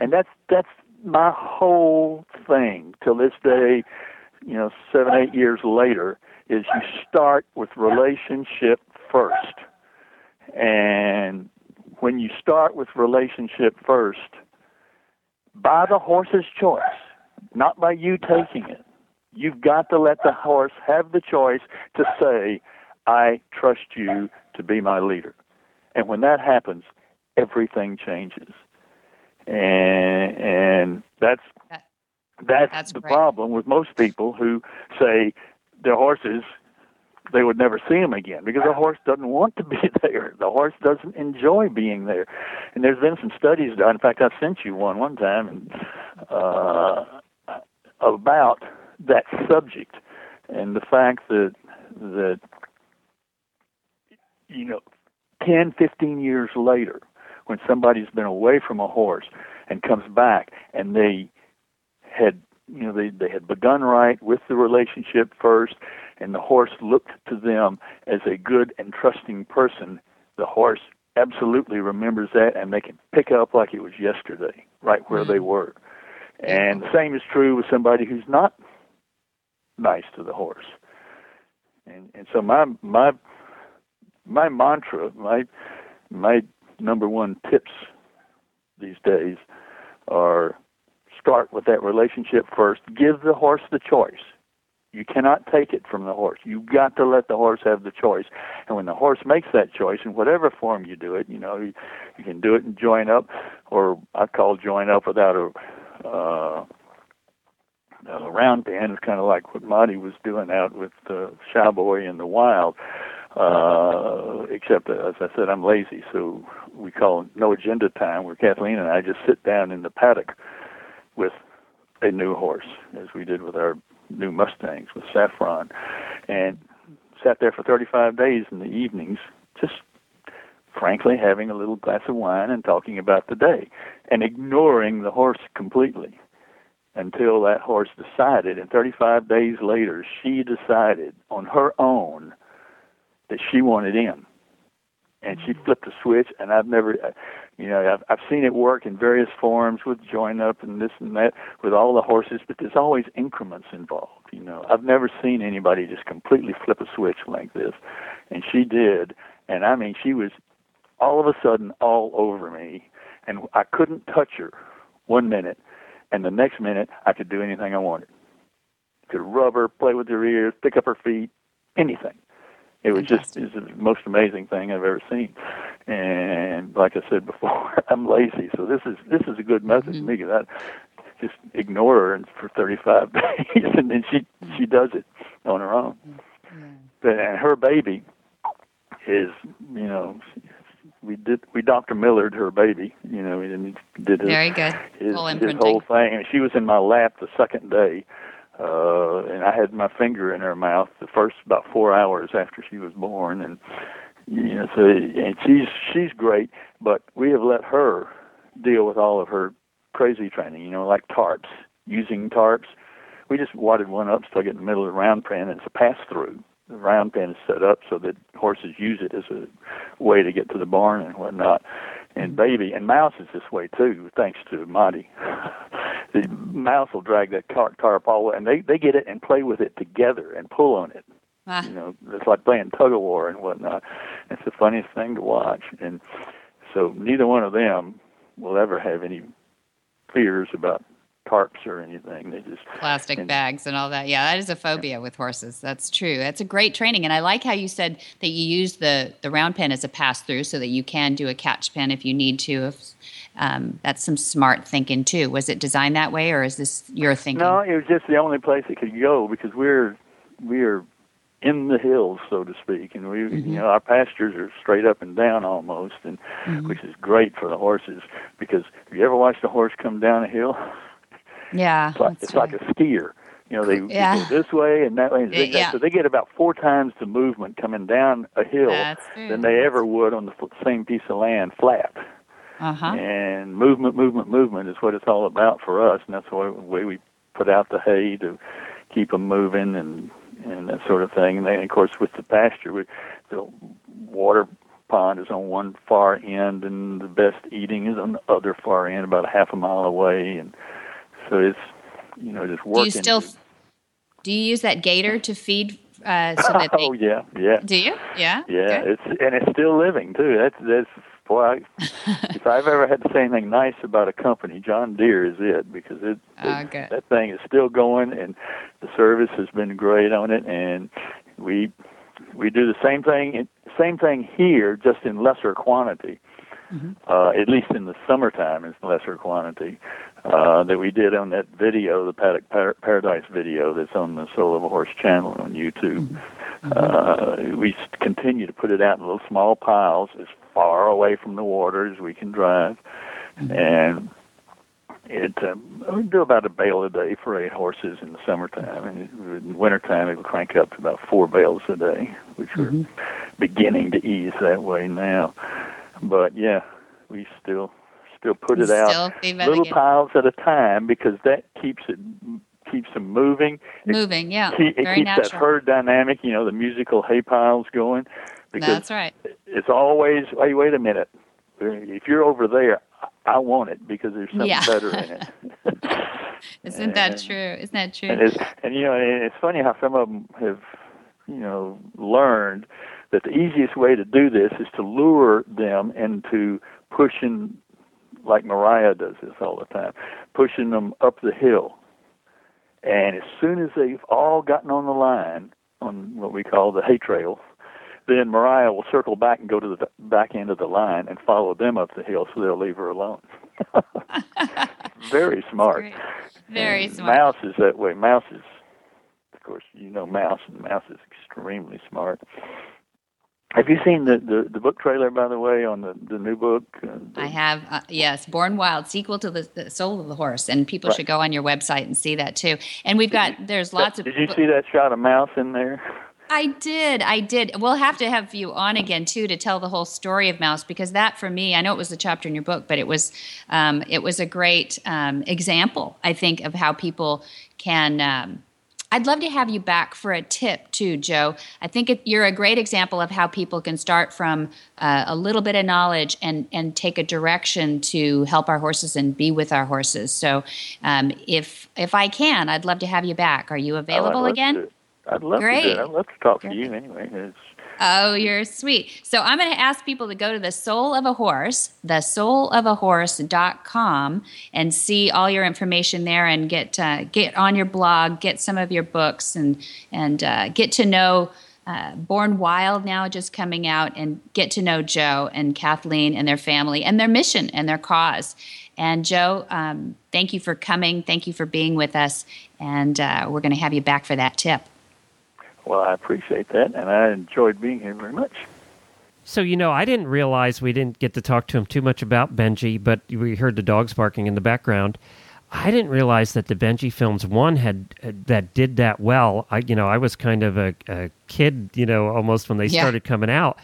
And that's that's my whole thing till this day. You know, seven eight years later, is you start with relationship first, and when you start with relationship first, by the horse's choice, not by you taking it. You've got to let the horse have the choice to say, I trust you to be my leader. And when that happens, everything changes. And and that's That- that's, that's the great. problem with most people who say their horses they would never see them again because the horse doesn't want to be there. The horse doesn't enjoy being there. And there's been some studies done. In fact, I sent you one one time and uh, about that subject and the fact that that you know 10 15 years later when somebody's been away from a horse and comes back and they had you know they they had begun right with the relationship first and the horse looked to them as a good and trusting person. The horse absolutely remembers that and they can pick up like it was yesterday right where mm-hmm. they were. And the same is true with somebody who's not nice to the horse. And and so my my my mantra my my number one tips these days are start with that relationship first. Give the horse the choice. You cannot take it from the horse. You've got to let the horse have the choice. And when the horse makes that choice, in whatever form you do it, you know, you, you can do it and join up, or I call join up without a, uh, a round pen. It's kind of like what Monty was doing out with uh, Cowboy in the wild. Uh, except, uh, as I said, I'm lazy, so we call no agenda time, where Kathleen and I just sit down in the paddock with a new horse, as we did with our new Mustangs with Saffron, and sat there for 35 days in the evenings, just frankly having a little glass of wine and talking about the day, and ignoring the horse completely until that horse decided. And 35 days later, she decided on her own that she wanted in and she flipped a switch and I've never you know I've I've seen it work in various forms with join up and this and that with all the horses but there's always increments involved you know. I've never seen anybody just completely flip a switch like this and she did and I mean she was all of a sudden all over me and I couldn't touch her one minute and the next minute I could do anything I wanted. Could rub her play with her ears pick up her feet anything it was just it's the most amazing thing I've ever seen. And like I said before, I'm lazy, so this is this is a good message mm-hmm. to me because I just ignore her for 35 days, and then she she does it on her own. Mm-hmm. But, and her baby is you know we did we Dr. Millard her baby you know and did his, very good his, his whole thing and she was in my lap the second day uh, and I had my finger in her mouth the first about four hours after she was born, and you know, so and she's she's great, but we have let her deal with all of her crazy training, you know, like tarps, using tarps. We just wadded one up, stuck it in the middle of the round pen, and it's a pass through. The round pen is set up so that horses use it as a way to get to the barn and whatnot. And baby and mouse is this way too, thanks to Monty. the mouse will drag that car, tarp all and they they get it and play with it together and pull on it. Ah. You know, it's like playing tug of war and whatnot. It's the funniest thing to watch, and so neither one of them will ever have any fears about tarps or anything. They just plastic and, bags and all that. Yeah, that is a phobia with horses. That's true. That's a great training, and I like how you said that you use the the round pen as a pass through, so that you can do a catch pen if you need to. If um, that's some smart thinking too. Was it designed that way, or is this your thinking? No, it was just the only place it could go because we're we're in the hills, so to speak, and we mm-hmm. you know our pastures are straight up and down almost, and mm-hmm. which is great for the horses because have you ever watched a horse come down a hill? Yeah, it's like, it's like a skier. You know, they, yeah. go this way and that way, and yeah. so they get about four times the movement coming down a hill than they ever would on the same piece of land flat. Uh-huh. And movement, movement, movement is what it's all about for us, and that's the way we put out the hay to keep them moving and and that sort of thing. And then, of course, with the pasture, we, the water pond is on one far end, and the best eating is on the other far end, about a half a mile away, and so it's you know just working. Do you still do you use that gator to feed? Uh, so that oh yeah, yeah. Do you? Yeah. Yeah, it's and it's still living too. That's that's boy. I, if I've ever had to say anything nice about a company, John Deere is it because it, oh, it that thing is still going and the service has been great on it, and we we do the same thing same thing here, just in lesser quantity. Mm-hmm. Uh, at least in the summertime, it's lesser quantity uh, that we did on that video, the Paddock Par- Paradise video that's on the Soul of a Horse channel on YouTube. Mm-hmm. Uh, we continue to put it out in little small piles as far away from the water as we can drive, mm-hmm. and it um, we do about a bale a day for eight horses in the summertime, and in wintertime it will crank up to about four bales a day, which mm-hmm. we're beginning to ease that way now. But yeah, we still still put it out little piles at a time because that keeps it keeps them moving. Moving, yeah. It, it keeps natural. that herd dynamic, you know, the musical hay piles going. Because That's right. It's always, hey, wait a minute. If you're over there, I want it because there's something yeah. better in it. Isn't and, that true? Isn't that true? And, it's, and you know, it's funny how some of them have, you know, learned that the easiest way to do this is to lure them into pushing, like Mariah does this all the time, pushing them up the hill. And as soon as they've all gotten on the line, on what we call the hay trail, then Mariah will circle back and go to the back end of the line and follow them up the hill so they'll leave her alone. Very smart. Very and smart. Mouse is that way. Mouse is, of course, you know Mouse, and Mouse is extremely smart. Have you seen the, the, the book trailer, by the way, on the, the new book? Uh, the, I have, uh, yes, Born Wild, sequel to the, the Soul of the Horse, and people Right. should go on your website and see that too. And we've got there's lots of. Did you bo- see that shot of Mouse in there? I did, I did. We'll have to have you on again too to tell the whole story of Mouse because that, for me, I know it was a chapter in your book, but it was, um, it was a great um, example, I think, of how people can. Um, I'd love to have you back for a tip too, Joe. I think it, you're a great example of how people can start from uh, a little bit of knowledge and and take a direction to help our horses and be with our horses. So, um, if if I can, I'd love to have you back. Are you Oh, available love again? to- I'd love to do it. I'd love to talk Great. to you anyway. It's, Oh, you're sweet. So I'm going to ask people to go to the soul of a horse, the soulofahorse.com and see all your information there and get uh, get on your blog, get some of your books and and uh, get to know uh, Born Wild now just coming out and get to know Joe and Kathleen and their family and their mission and their cause. And Joe, um, thank you for coming. Thank you for being with us. And uh, we're going to have you back for that tip. Well, I appreciate that, and I enjoyed being here very much. So, you know, I didn't realize we didn't get to talk to him too much about Benji, but we heard the dogs barking in the background. I didn't realize that the Benji films one had uh, that did that well. I, you know, I was kind of a, a kid, you know, almost when they Yeah. started coming out,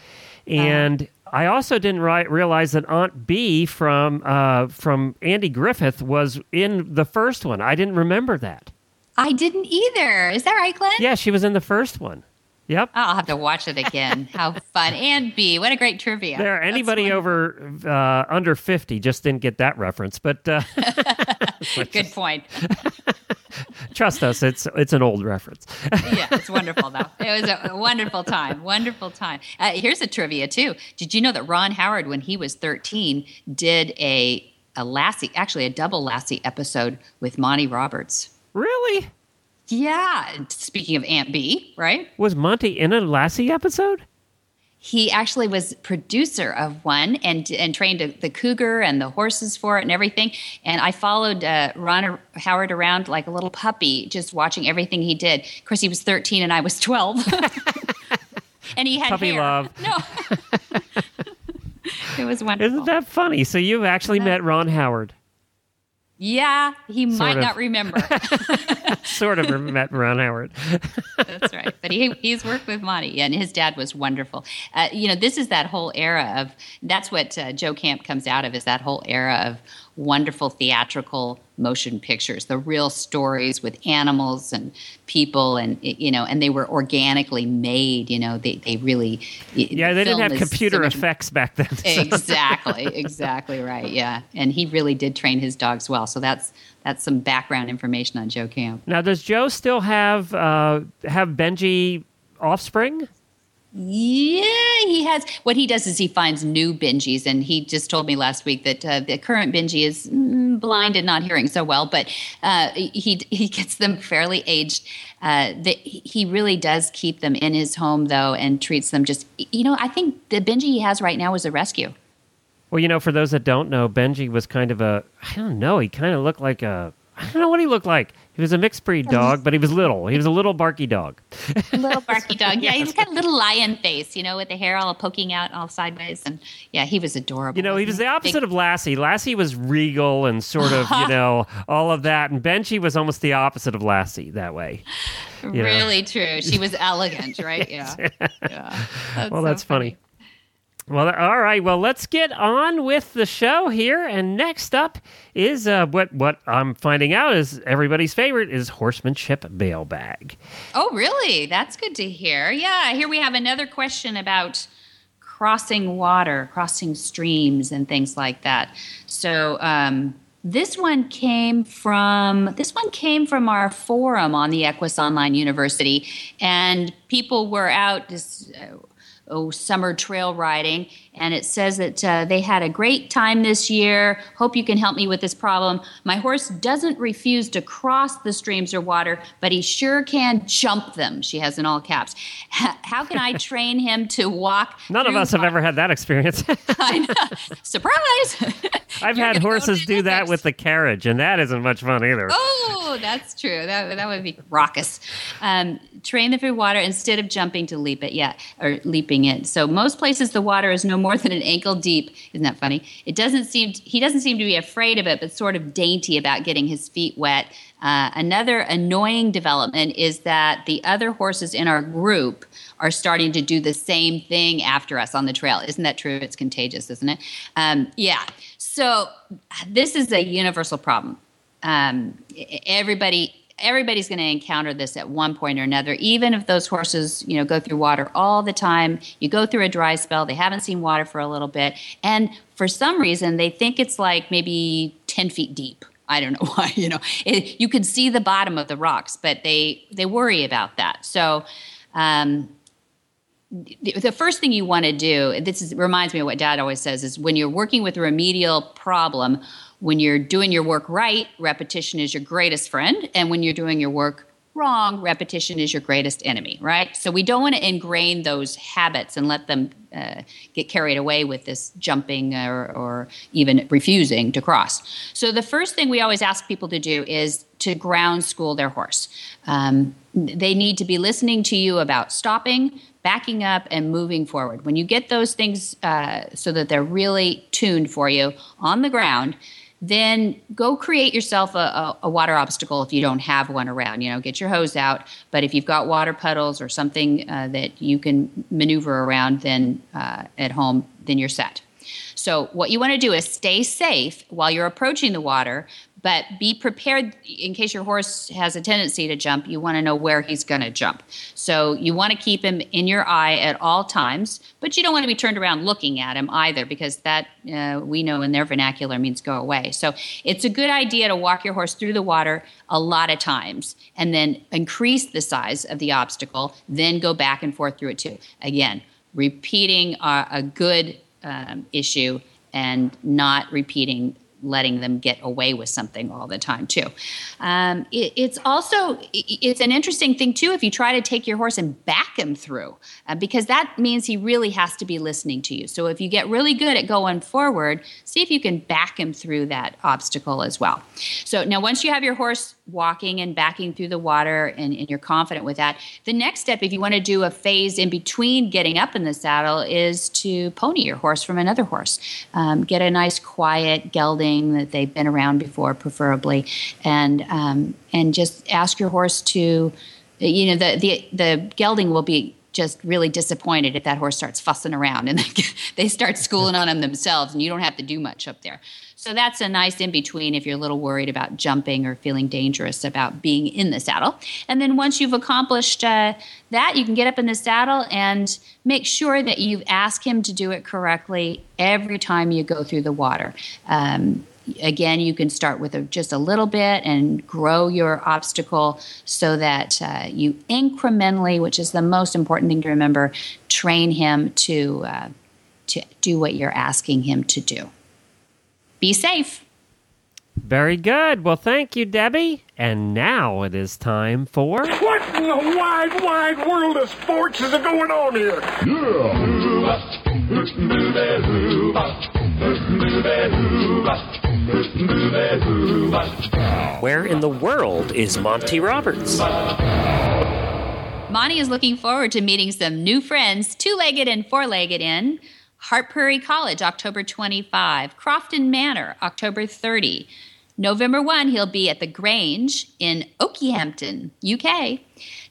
and I also didn't ri- realize that Aunt Bee from uh, from Andy Griffith was in the first one. I didn't remember that. I didn't either. Is that right, Glenn? Yeah, she was in the first one. Yep. I'll have to watch it again. How fun. And B, what a great trivia. There, anybody over uh, under fifty just didn't get that reference, but uh, Good point. trust us, it's it's an old reference. yeah, it's wonderful though. It was a wonderful time. Wonderful time. Uh, here's a trivia too. Did you know that Ron Howard, when he was 13, did a a Lassie, actually a double Lassie episode with Monty Roberts? Really? Yeah. Speaking of Aunt Bee, right? Was Monty in a Lassie episode? he actually was producer of one and and trained the cougar and the horses for it and everything. And I followed uh, Ron Howard around like a little puppy, just watching everything he did. Of course, he was 13 and I was 12. and he had Puppy hair. love. No. it was wonderful. Isn't that funny? So you've actually met Ron Howard. Yeah, he might of. not remember. Sort of met Ron Howard. That's right. But he, he's worked with Monty, and his dad was wonderful. Uh, you know, this is that whole era of that's what uh, Joe Camp comes out of is that whole era of wonderful theatrical motion pictures, the real stories with animals and people, and you know, and they were organically made. You know, they they really Yeah, they didn't have is so computer much- effects back then. so- exactly, exactly right. Yeah, and he really did train his dogs well. So that's that's some background information on Joe Camp. Now, does Joe still have uh, have Benji offspring? Yeah, he has. What he does is he finds new Benjis, and he just told me last week that uh, the current Benji is mm, blind and not hearing so well, but uh, he he gets them fairly aged. Uh, he really does keep them in his home though, and treats them just. You know, I think the Benji he has right now is a rescue. Well, you know, for those that don't know, Benji was kind of a I don't know, he kind of looked like a I don't know what he looked like. He was a mixed breed dog, but he was little. He was a little barky dog. little barky dog. Yeah, he's got a little lion face, you know, with the hair all poking out all sideways, and yeah, he was adorable. You know, he was the opposite Big- of Lassie. Lassie was regal and sort of, you know, all of that. And Benji was almost the opposite of Lassie that way. you know. Really true. She was elegant, right? Yeah. yeah. That's Well, so that's funny. Well, all right. Well, let's get on with the show here. And next up is uh, what what I'm finding out is everybody's favorite is horsemanship mailbag. Oh, really? That's good to hear. Yeah, here we have another question about crossing water, crossing streams, and things like that. So, um, this one came from this one came from our forum on the Equus Online University, and people were out. This, uh, oh, summer trail riding. And it says that uh, they had a great time this year. Hope you can help me with this problem. My horse doesn't refuse to cross the streams or water, but he sure can jump them. She has in all caps. How can I train him to walk? None of us have ever had that experience. I know. Surprise! I've had horses do that with the carriage, and that isn't much fun either. Oh, that's true. That, that would be raucous. Um, train them through water instead of jumping to leap it, yeah, or leaping it. So most places the water is no more than an ankle deep. Isn't that funny? It doesn't seem he doesn't seem to be afraid of it, but sort of dainty about getting his feet wet. Uh, another annoying development is that the other horses in our group are starting to do the same thing after us on the trail. Isn't that true? It's contagious, isn't it? Um, yeah. So this is a universal problem. Um, everybody everybody's going to encounter this at one point or another. Even if those horses you know go through water all the time you go through a dry spell they haven't seen water for a little bit and for some reason they think it's like maybe 10 feet deep. I don't know why you know. It, you can see the bottom of the rocks but they they worry about that. So um, the first thing you want to do this is, reminds me of what dad always says is when you're working with a remedial problem when you're doing your work right repetition is your greatest friend and when you're doing your work wrong repetition is your greatest enemy right? So we don't want to ingrain those habits and let them uh, get carried away with this jumping or, or even refusing to cross. So the first thing we always ask people to do is to ground school their horse. Um, they need to be listening to you about stopping backing up and moving forward. When you get those things uh, so that they're really tuned for you on the ground, then go create yourself a, a, a, water obstacle if you don't have one around. You know, get your hose out. But if you've got water puddles or something uh, that you can maneuver around, then uh, at home, then you're set. So, what you want to do is stay safe while you're approaching the water, but be prepared in case your horse has a tendency to jump. You want to know where he's going to jump. So you want to keep him in your eye at all times, but you don't want to be turned around looking at him either because that uh, we know in their vernacular means go away. So it's a good idea to walk your horse through the water a lot of times and then increase the size of the obstacle, then go back and forth through it too. Again, repeating a, a good um, issue and not repeating letting them get away with something all the time too. Um, it, it's also it's an interesting thing too if you try to take your horse and back him through uh, because that means he really has to be listening to you. So if you get really good at going forward see if you can back him through that obstacle as well. So now once you have your horse walking and backing through the water and, and, you're confident with that. The next step, if you want to do a phase in between getting up in the saddle, is to pony your horse from another horse. Um, get a nice quiet gelding that they've been around before, preferably, and um, and just ask your horse to, you know, the the the gelding will be just really disappointed if that horse starts fussing around and they start schooling on him themselves and you don't have to do much up there. So that's a nice in between if you're a little worried about jumping or feeling dangerous about being in the saddle. And then once you've accomplished uh, that, you can get up in the saddle and make sure that you've asked him to do it correctly every time you go through the water. Um, again, you can start with a, just a little bit and grow your obstacle so that uh, you incrementally, which is the most important thing to remember, train him to uh, to do what you're asking him to do be safe. Very good. Well, thank you, Debbie. And now it is time for. What in the wide, wide world of sports is going on here? Where in the world is Monty Roberts? Monty is looking forward to meeting some new friends, two legged and four legged in Hartpury College, October 25. Crofton Manor, October 30. November 1, he'll be at the Grange in Okehampton, UK.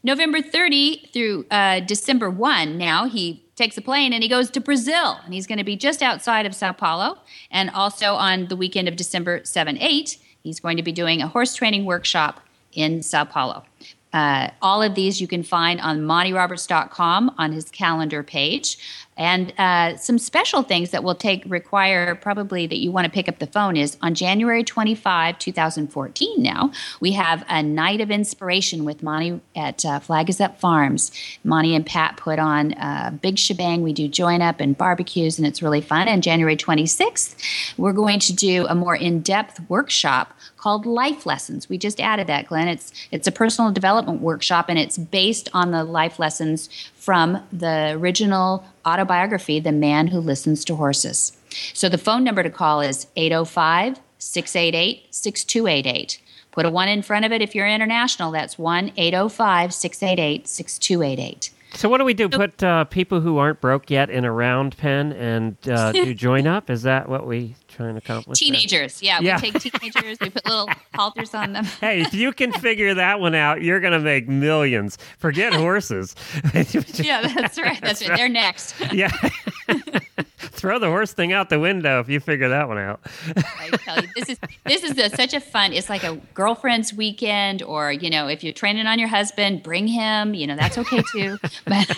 November 30 through uh, December 1, now he takes a plane and he goes to Brazil. And he's going to be just outside of Sao Paulo. And also on the weekend of December 7 8, he's going to be doing a horse training workshop in Sao Paulo. Uh, all of these you can find on montyroberts.com on his calendar page. And uh, some special things that will take require probably that you want to pick up the phone is on January 25, 2014. Now we have a night of inspiration with Monty at uh, Flag is Up Farms. Monty and Pat put on a big shebang. We do join up and barbecues, and it's really fun. And January 26th, we're going to do a more in depth workshop called Life Lessons. We just added that, Glenn. It's it's a personal development workshop, and it's based on the life lessons from the original autobiography, The Man Who Listens to Horses. So the phone number to call is 805 688 6288. Put a one in front of it if you're international. That's 1 805 688 6288. So what do we do? Put uh, people who aren't broke yet in a round pen and uh, do join up? Is that what we trying to accomplish? Teenagers, yeah, Yeah. we take teenagers, we put little halters on them. Hey, if you can figure that one out, you're going to make millions. Forget horses. Yeah, that's right. That's right. They're next. yeah. Throw the horse thing out the window if you figure that one out. I tell you, this is this is a, such a fun. It's like a girlfriend's weekend, or you know, if you're training on your husband, bring him. You know, that's okay too. But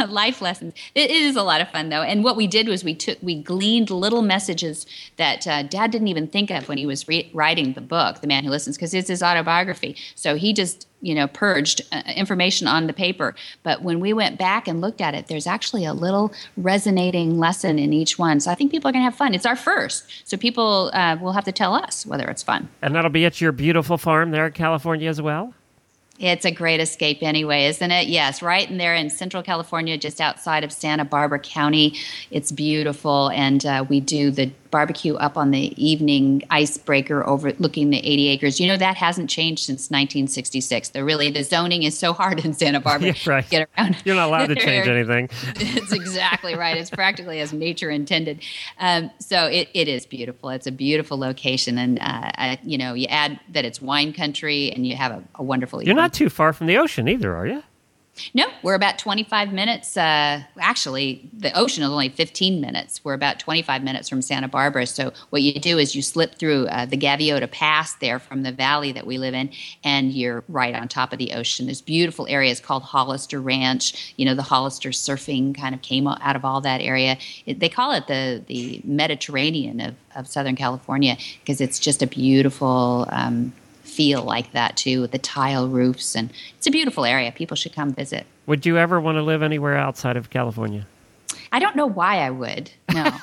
life lessons. It is a lot of fun though. And what we did was we took we gleaned little messages that uh, Dad didn't even think of when he was re- writing the book, The Man Who Listens, because it's his autobiography. So he just you know purged uh, information on the paper. But when we went back and looked at it there's actually a little resonating lesson in each one. So i think people are going to have fun. It's our first. So people uh, will have to tell us whether it's fun. And that'll be at your beautiful farm there in California as well? it's a great escape anyway isn't it? Yes right in there in central california just outside of santa barbara county. It's beautiful and uh, we do the barbecue up on the evening icebreaker overlooking the 80 acres you know that hasn't changed since 1966 the really the zoning is so hard in santa barbara Yeah, right. get around You're not allowed to change anything. it's exactly right. It's practically as nature intended. Um, so it, it is beautiful. It's a beautiful location, and uh, I, you know, you add that it's wine country, and you have a, a wonderful. You're not too far from the ocean either, are you? No, we're about 25 minutes. Uh, actually, the ocean is only 15 minutes. We're about 25 minutes from Santa Barbara. So, what you do is you slip through uh, the Gaviota Pass there from the valley that we live in, and you're right on top of the ocean. There's beautiful areas called Hollister Ranch. You know, the Hollister surfing kind of came out of all that area. It, they call it the, the Mediterranean of, of Southern California because it's just a beautiful. Um, feel like that too with the tile roofs and it's a beautiful area people should come visit Would you ever want to live anywhere outside of California? i don't know why i would no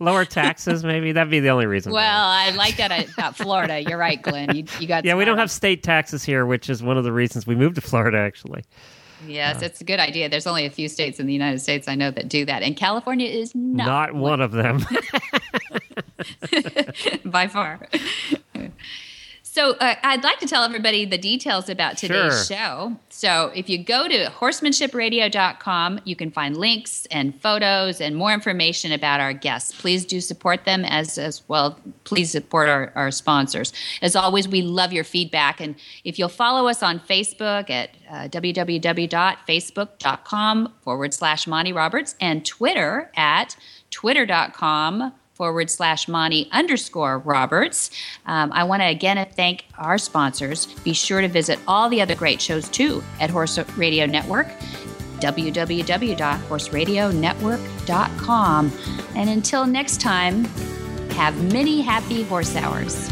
Lower taxes, maybe? That'd be the only reason. well i like that about florida you're right glenn you, you got yeah, we don't have state taxes here, which is one of the reasons we moved to Florida, actually. yes uh, it's a good idea there's only a few states in the united states i know that do that and california is not, Not one of them. by far So uh, I'd like to tell everybody the details about today's Sure. show. So if you go to horsemanshipradio.com, you can find links and photos and more information about our guests. Please do support them as as well. Please support our, our sponsors. As always, we love your feedback. And if you'll follow us on Facebook at uh, www.facebook.com forward slash Monty Roberts and Twitter at twitter.com forward slash Monty underscore Roberts. Um, I want to again thank our sponsors. Be sure to visit all the other great shows too at Horse Radio Network, www.horseradionetwork.com. And until next time, have many happy horse hours.